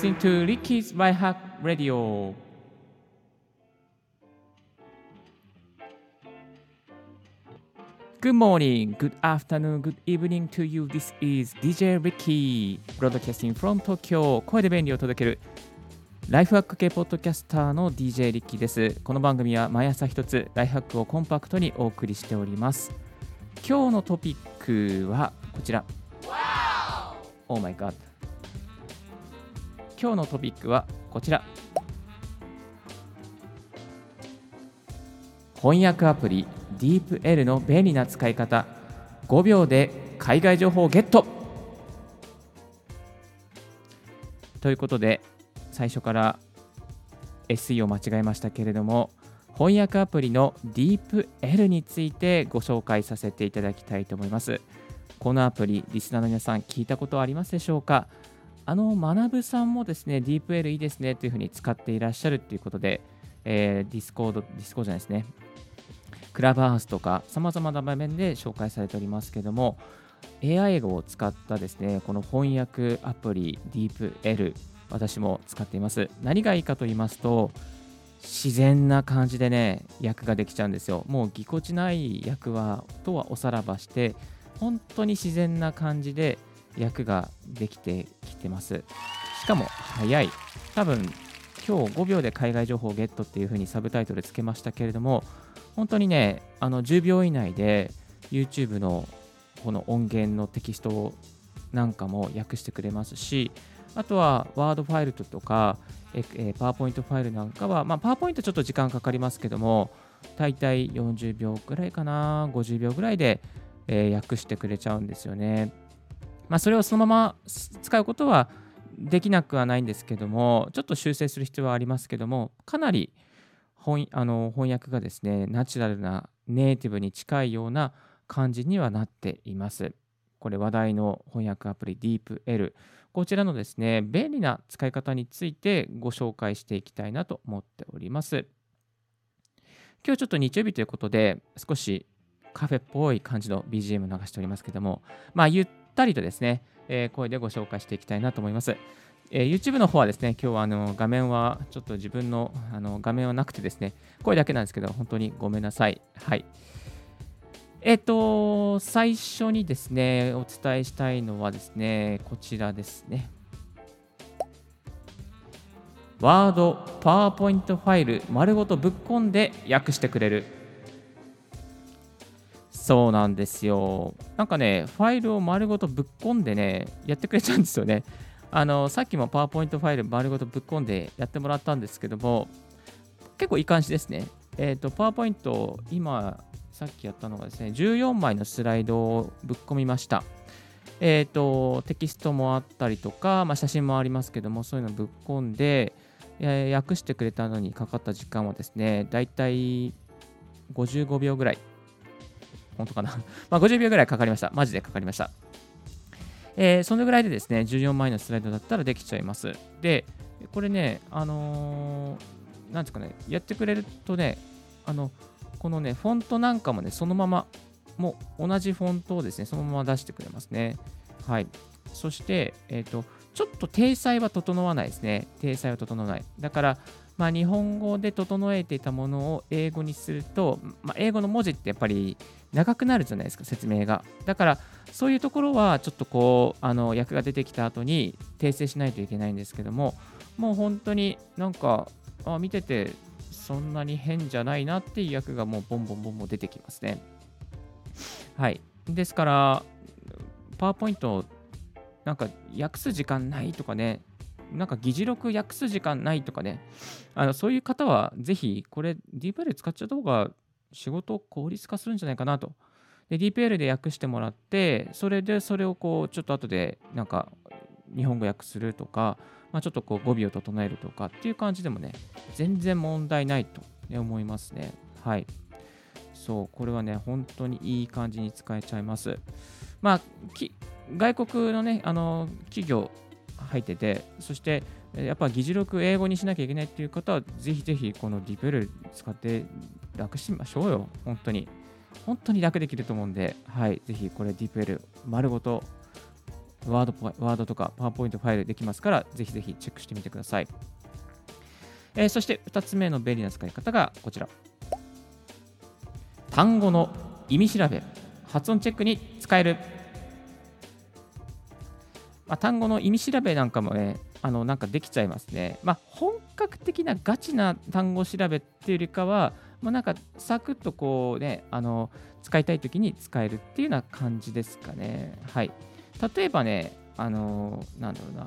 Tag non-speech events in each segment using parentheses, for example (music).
listening to Ricky's Life Hack Radio. Good morning, good afternoon, good evening to you. This is DJ Ricky, broadcasting from Tokyo. 声で便利を届けるライフハック系ポッドキャスターの DJ リッキーです。この番組は毎朝一つライフハックをコンパクトにお送りしております。今日のトピックはこちら。Oh my god. 今日のトピックはこちら。翻訳アプリ DeepL の便利な使い方。5秒で海外情報をゲット。ということで最初から SE を間違えましたけれども翻訳アプリの DeepL についてご紹介させていただきたいと思います。このアプリリスナーの皆さん聞いたことありますでしょうか？あの学さんもですね DeepL いいですねというふうに使っていらっしゃるということで、えー、ディスコード、ディスコードじゃないですね。クラブハウスとかさまざまな場面で紹介されておりますけども AI を使ったですねこの翻訳アプリ DeepL 私も使っています。何がいいかと言いますと自然な感じでね訳ができちゃうんですよ。もうぎこちない訳はとはおさらばして本当に自然な感じで役ができてきてますしかも早い多分今日5秒で海外情報をゲットっていう風にサブタイトルつけましたけれども本当にね、あの10秒以内で YouTube のこの音源のテキストなんかも訳してくれますし、あとはワードファイルとか、えパワーポイントファイルなんかは、まあ、パワーポイントちょっと時間かかりますけども、大体40秒ぐらいかな、50秒ぐらいで、えー、訳してくれちゃうんですよね。まあ、それをそのまま使うことはできなくはないんですけども、ちょっと修正する必要はありますけども、かなり翻あの翻訳がですね、ナチュラルなネイティブに近いような感じにはなっています。これ話題の翻訳アプリ DeepL。こちらのですね、便利な使い方についてご紹介していきたいなと思っております。今日ちょっと日曜日ということで、少しカフェっぽい感じの BGM 流しておりますけども、まあ、ゆっったりとですね、えー、声でご紹介していきたいなと思います。えー、YouTube の方はですね、今日はあの画面はちょっと自分のあの画面はなくてですね、声だけなんですけど、本当にごめんなさい。はい。えっ、ー、と、最初にですね、お伝えしたいのはですね、こちらですね。ワード、パワーポイントファイル、丸ごとぶっ込んで訳してくれる。そうなんですよ。なんかね、ファイルを丸ごとぶっ込んでね、やってくれちゃうんですよね。あのさっきもパワーポイントファイル丸ごとぶっ込んでやってもらったんですけども、結構いい感じですね。えっ、ー、と、パワーポイント、今、さっきやったのがですね、14枚のスライドをぶっ込みました。えっ、ー、と、テキストもあったりとか、まあ、写真もありますけども、そういうのぶっ込んで、え、訳してくれたのにかかった時間はですね、だいたい55秒ぐらい。本当かな (laughs) ま50秒ぐらいかかりました。マジでかかりました。えー、そのぐらいでですね、14枚のスライドだったらできちゃいます。で、これね、あのー、なんですかね、やってくれるとね、あの、このね、フォントなんかもね、そのまま、もう同じフォントをですね、そのまま出してくれますね。はい。そして、えっ、ー、と、ちょっと体裁は整わないですね。体裁は整わない。だから、まあ、日本語で整えていたものを英語にすると、まあ、英語の文字ってやっぱり長くなるじゃないですか、説明が。だから、そういうところはちょっとこう、あの役が出てきた後に訂正しないといけないんですけども、もう本当になんか、あ見ててそんなに変じゃないなっていう役がもうボンボンボンボン出てきますね。はい。ですから、パワーポイント、なんか訳す時間ないとかね、なんか議事録訳す時間ないとかね、あのそういう方はぜひこれ DeepL 使っちゃった方が仕事を効率化するんじゃないかなと。で、DPL で訳してもらって、それでそれをこう、ちょっと後でなんか日本語訳するとか、まあ、ちょっとこう語尾を整えるとかっていう感じでもね、全然問題ないと、思いますね。はい。そう、これはね、本当にいい感じに使えちゃいます。まあ、外国のね、あの企業入ってて、そしてやっぱ議事録英語にしなきゃいけないっていう方は、ぜひぜひこのディペル使って楽しましょうよ、本当に。本当に楽できると思うんで、はい、ぜひこれディペル丸ごとワードワードとかパワーポイントファイルできますから、ぜひぜひチェックしてみてください。えー、そして2つ目の便利な使い方がこちら。単語の意味調べ、発音チェックに使える。まあ、単語の意味調べなんかもね、あのなんかできちゃいますね。まあ、本格的なガチな単語調べっていうよりかは、まあ、なんかサクッとこうね、あの使いたいときに使えるっていうような感じですかね。はい。例えばね、あのなんだろうな。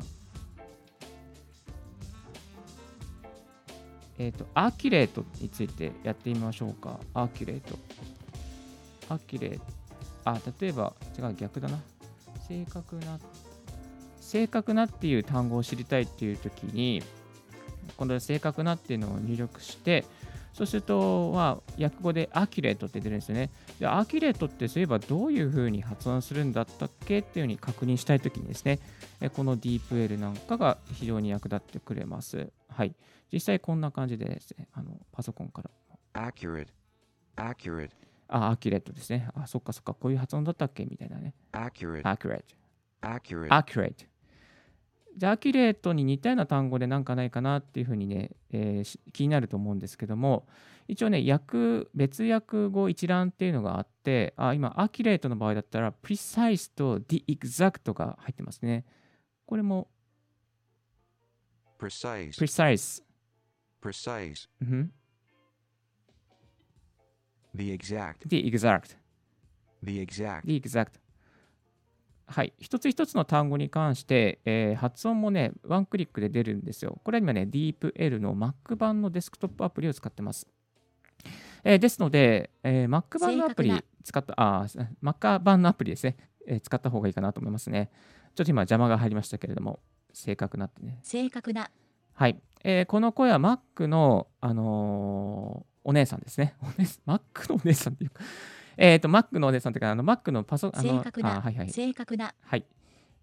えっ、ー、と、アーキュレートについてやってみましょうか。アーキュレート。アーキュレート。あ、例えば、違う、逆だな。正確な、正確なっていう単語を知りたいっていうときに、この正確なっていうのを入力して、そうすると、まあ、訳語でアキュレートって出るんですよね。で、アキュレートってそういえばどういうふうに発音するんだったっけっていうふうに確認したいときにですね、この DeepL なんかが非常に役立ってくれます。はい。実際こんな感じでですね、あのパソコンから。accurate, accurate. あ、アキュレートですね。あ、そっかそっか、こういう発音だったっけ？みたいなね。accurate, accurate, accurate. accurate. じゃあ、アキュレートに似たような単語で何かないかなっていうふうにね、えー、気になると思うんですけども、一応ね、訳、別訳語一覧っていうのがあって、あ、今、アキュレートの場合だったら、precise と the exact が入ってますね。これも、precise, precise precise. Mm-hmm. The exact. The exact. The exact. The exact. はい。一つ一つの単語に関して、えー、発音もね、ワンクリックで出るんですよ。これは今ね、DeepL の Mac 版のデスクトップアプリを使ってます。えー、ですので、えー、Mac 版のアプリ使った、あ、Mac 版のアプリですね、えー、使った方がいいかなと思いますね。ちょっと今邪魔が入りましたけれども、正確なってね。正確な。はい。えー、この声は Mac の、あのー、お姉さんですね。お姉 Mac のお姉さんっていうかえっと、Mac のお姉さんというか、あの Mac のパソコン、正確な、はいはい、正確な。はい。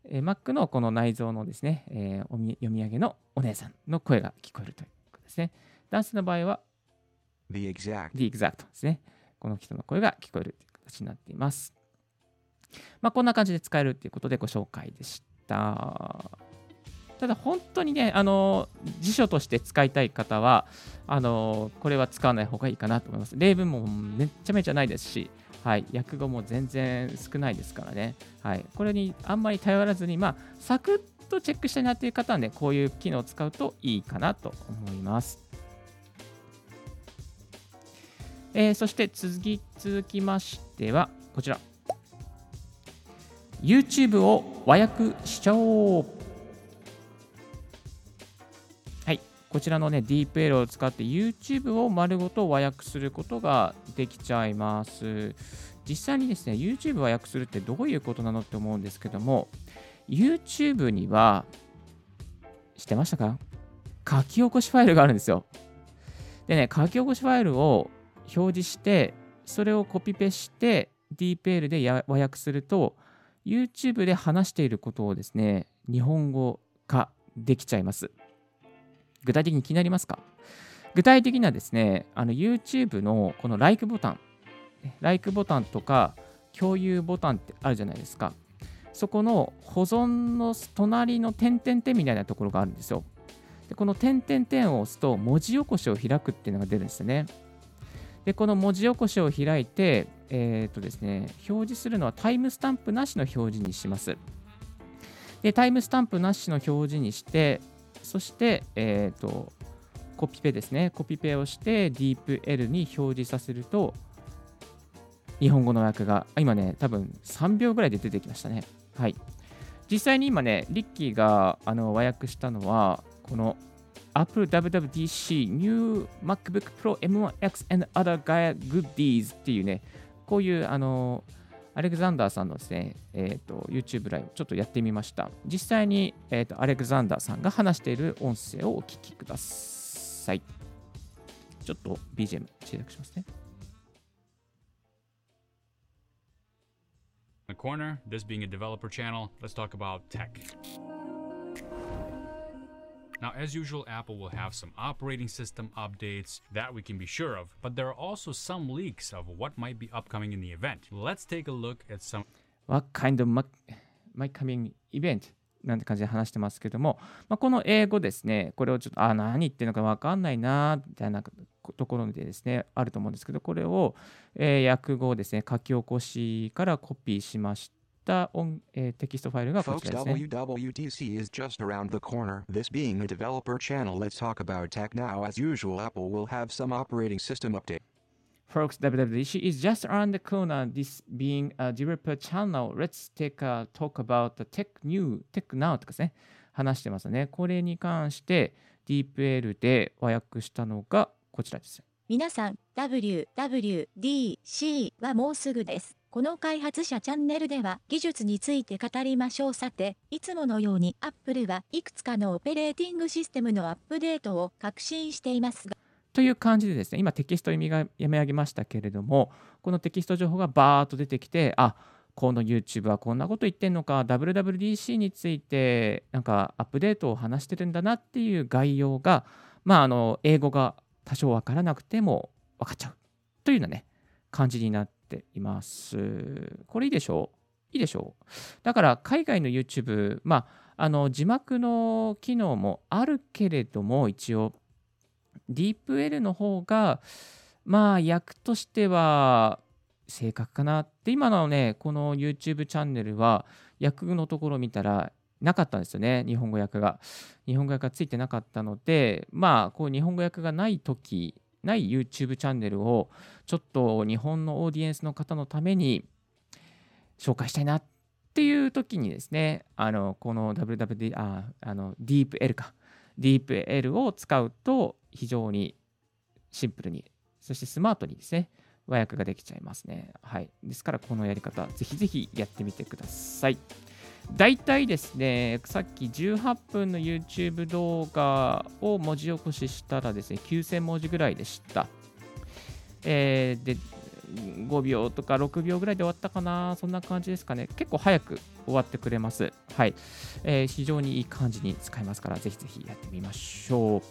えー、Mac のこの内蔵のですね、えー、おみ読み上げのお姉さんの声が聞こえるということですね。男性の場合は、The exact. The exact ですね。この人の声が聞こえるという形になっています。まあ、こんな感じで使えるということでご紹介でした。ただ本当にね、あの辞書として使いたい方は、あのこれは使わない方がいいかなと思います。例文もめちゃめちゃないですし、はい、訳語も全然少ないですからね、はい、これにあんまり頼らずに、まあ、サクッとチェックしたいなという方はね、こういう機能を使うといいかなと思います。えー、そして続きましては、こちら。YouTube を和訳しちゃおうこちらのね、DeepL を使って YouTube を丸ごと和訳することができちゃいます。実際にですね、YouTube 和訳するってどういうことなのって思うんですけども、YouTube には、知ってましたか？書き起こしファイルがあるんですよ。でね、書き起こしファイルを表示して、それをコピペして DeepL で和訳すると、YouTube で話していることをですね、日本語化できちゃいます。具体的に気になりますか？具体的にはですね、の YouTube のこの Like ボタン、Like ボタンとか共有ボタンってあるじゃないですか。そこの保存の隣の点々点みたいなところがあるんですよ。でこの点々点を押すと文字起こしを開くっていうのが出るんですよね。で、この文字起こしを開いて、えっ、とですね、表示するのはタイムスタンプなしの表示にします。で、タイムスタンプなしの表示にして、そして、えーと、コピペですね。コピペをして DeepL に表示させると、日本語の訳が、今ね、多分3秒ぐらいで出てきましたね。はい。実際に今ね、リッキーがあの和訳したのは、この Apple WWDC New MacBook Pro M1X and Other Gaia Goodies っていうね、こういうあのアレクザンダーさんのですね、えーと、YouTube ライブちょっとやってみました。実際に、えーと、アレクザンダーさんが話している音声をお聞きください。ちょっと BGM 小さくしますね。The corner, this being a developer channel, let's talk about tech. Now, as usual, Apple will have some operating system updates that we can be sure of, but there are also some leaks of what might be upcoming in the event. Let's take a look at some. What kind of might coming event なんて感じで話してますけども、まあ、この英語ですね、これをちょっと、あ、何言ってるのか分かんないな、みたいなところでですね、あると思うんですけど、これを、えー訳語をですね、書き起こしからコピーしました音、えーテキストファイルがこ Folks, ちらですね。WWDC is just around the corner. This being a developer channel, let's talk about tech now. As usual, Apple will have some operating system update. Folks, WWDC is just around the corner. This being a developer channel, let's take a talk about the tech new, tech now とかですね、話してますね。これに関して DeepL で和訳したのがこちらです。皆さん、WWDC はもうすぐです。この開発者チャンネルでは技術について語りましょう。さて、いつものように Apple はいくつかのオペレーティングシステムのアップデートを革新していますが、という感じでですね、今テキスト読みが読み上げましたけれども、このテキスト情報がバーっと出てきて、あこの YouTube はこんなこと言ってんのか、WWDC についてなんかアップデートを話してるんだなっていう概要が、まあ、あの英語が多少わからなくても分かっちゃうというようなね、感じになってています。これいいでしょ？ういいでしょ？うだから海外の YouTube、まあ、あの字幕の機能もあるけれども、一応 DeepL の方が、まあ、訳としては正確かなって、今のね、この YouTube チャンネルは、訳のところ見たら、なかったんですよね、日本語訳が。日本語訳がついてなかったので、まあ、こう日本語訳がないとき、ない YouTube チャンネルを、ちょっと日本のオーディエンスの方のために紹介したいなっていう時にですね、あのこの WWD、ああの DeepL か、DeepL を使うと非常にシンプルに、そしてスマートにですね、和訳ができちゃいますね。はい。ですから、このやり方、ぜひぜひやってみてください。大体ですね、さっき18分の YouTube 動画を文字起こししたらですね、9000文字ぐらいでした。えーで、5秒とか6秒ぐらいで終わったかな、そんな感じですかね。結構早く終わってくれます。はい。えー非常にいい感じに使えますから、ぜひぜひやってみましょう。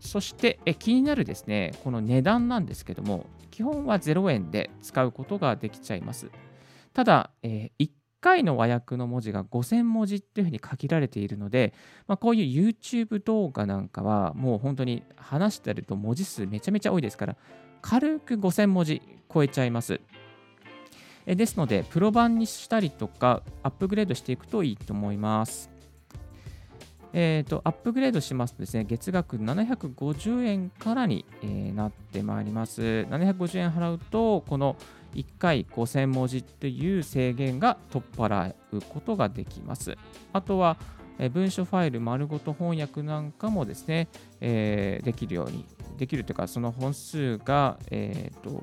そしてえ気になるですね、この値段なんですけども、基本は0円で使うことができちゃいます。ただ、え1回の和訳の文字が5000文字っていうふうに限られているので、まあ、こういう YouTube 動画なんかは、もう本当に話してると文字数めちゃめちゃ多いですから、軽く5000文字超えちゃいます。えですので、プロ版にしたりとか、アップグレードしていくといいと思います。えーと、アップグレードしますとですね、月額750円からに、えーなってまいります。750円払うと、この1回5000文字という制限が取っ払うことができます。あとは、えー文書ファイル丸ごと翻訳なんかもですね、えーできるように、できるというか、その本数が、えーと、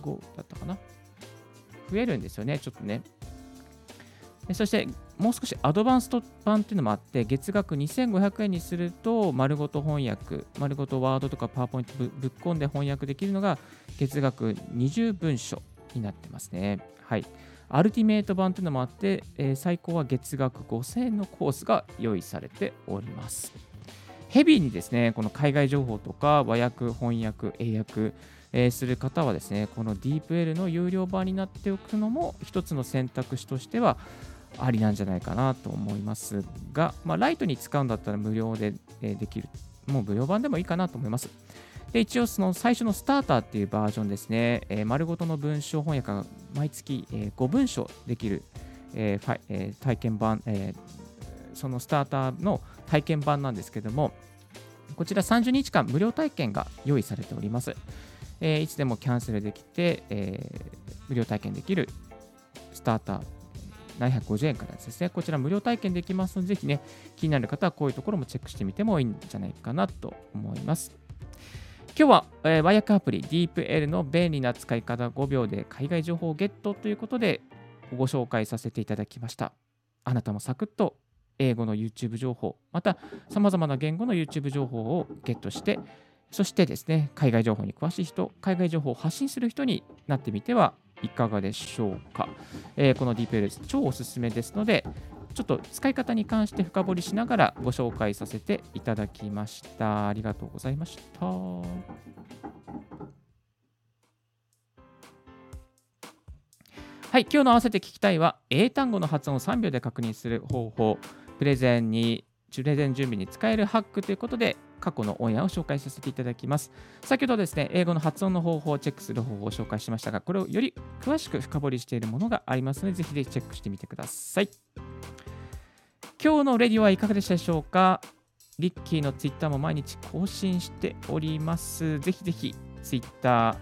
5だったかな？増えるんですよね、ちょっとね。そしてもう少しアドバンスト版っていうのもあって、月額2500円にすると、丸ごと翻訳、丸ごとワードとかパワーポイントぶっ込んで翻訳できるのが、月額20文書になってますね。はい。アルティメイト版っていうのもあって、えー最高は月額5000円のコースが用意されております。ヘビーにですね、この海外情報とか和訳、翻訳、英訳、えーする方はですね、この DeepL の有料版になっておくのも一つの選択肢としてはありなんじゃないかなと思いますが、まあ、ライトに使うんだったら無料で、できる。もう無料版でもいいかなと思います。で一応、その最初のスターターっていうバージョンですね、えー丸ごとの文章翻訳が毎月、え5文章できる、えーえー体験版、えーそのスターターの体験版なんですけども、こちら30日間無料体験が用意されております。えーいつでもキャンセルできて、えー無料体験できるスターター750円からですね、こちら無料体験できますので、ぜひね、気になる方はこういうところもチェックしてみてもいいんじゃないかなと思います。今日は、えー和訳アプリ DeepL の便利な使い方5秒で海外情報をゲットということでご紹介させていただきました。あなたもサクッと英語の YouTube 情報、また様々な言語の YouTube 情報をゲットして、そしてですね、海外情報に詳しい人、海外情報を発信する人になってみてはいかがでしょうか？えーこの DeepL 超おすすめですので、ちょっと使い方に関して深掘りしながらご紹介させていただきました。ありがとうございました。はい、今日の合わせて聞きたいは、英単語の発音を3秒で確認する方法、プレゼンに、プレゼン準備に使えるハックということで、過去のオンエアを紹介させていただきます。先ほどですね、英語の発音の方法をチェックする方法を紹介しましたが、これをより詳しく深掘りしているものがありますので、ぜひぜひチェックしてみてください。今日のレディオはいかがでしたでしょうか？リッキーのツイッターも毎日更新しております。ぜひぜひツイッター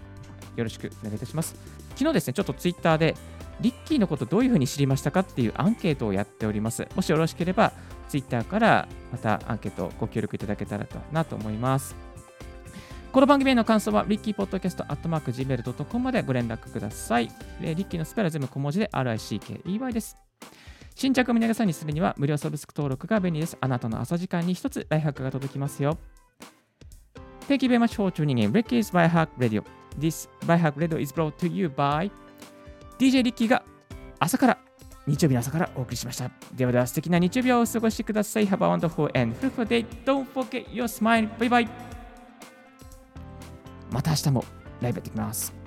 よろしくお願いいたします。昨日ですね、ちょっとツイッターでリッキーのことどういうふうに知りましたかっていうアンケートをやっております。もしよろしければ、ツイッターからまたアンケートご協力いただけたらとなと思います。この番組への感想は、リッキーポッドキャストアットマーク Gmail.com までご連絡ください。リッキーのスペルは全部小文字で RICKEY です。新着を皆さにするには無料サブスク登録が便利です。あなたの朝時間に一つライフハックが届きますよ。Thank you very much for tuning in. Ricky's Biohack Radio. This Biohack Radio is brought to you by DJ リッキーが朝から日曜日の朝からお送りしました。ではでは素敵な日曜日をお過ごしください。Have a wonderful and fruitful day. Don't forget your smile. Bye bye. また明日もライブやってきます。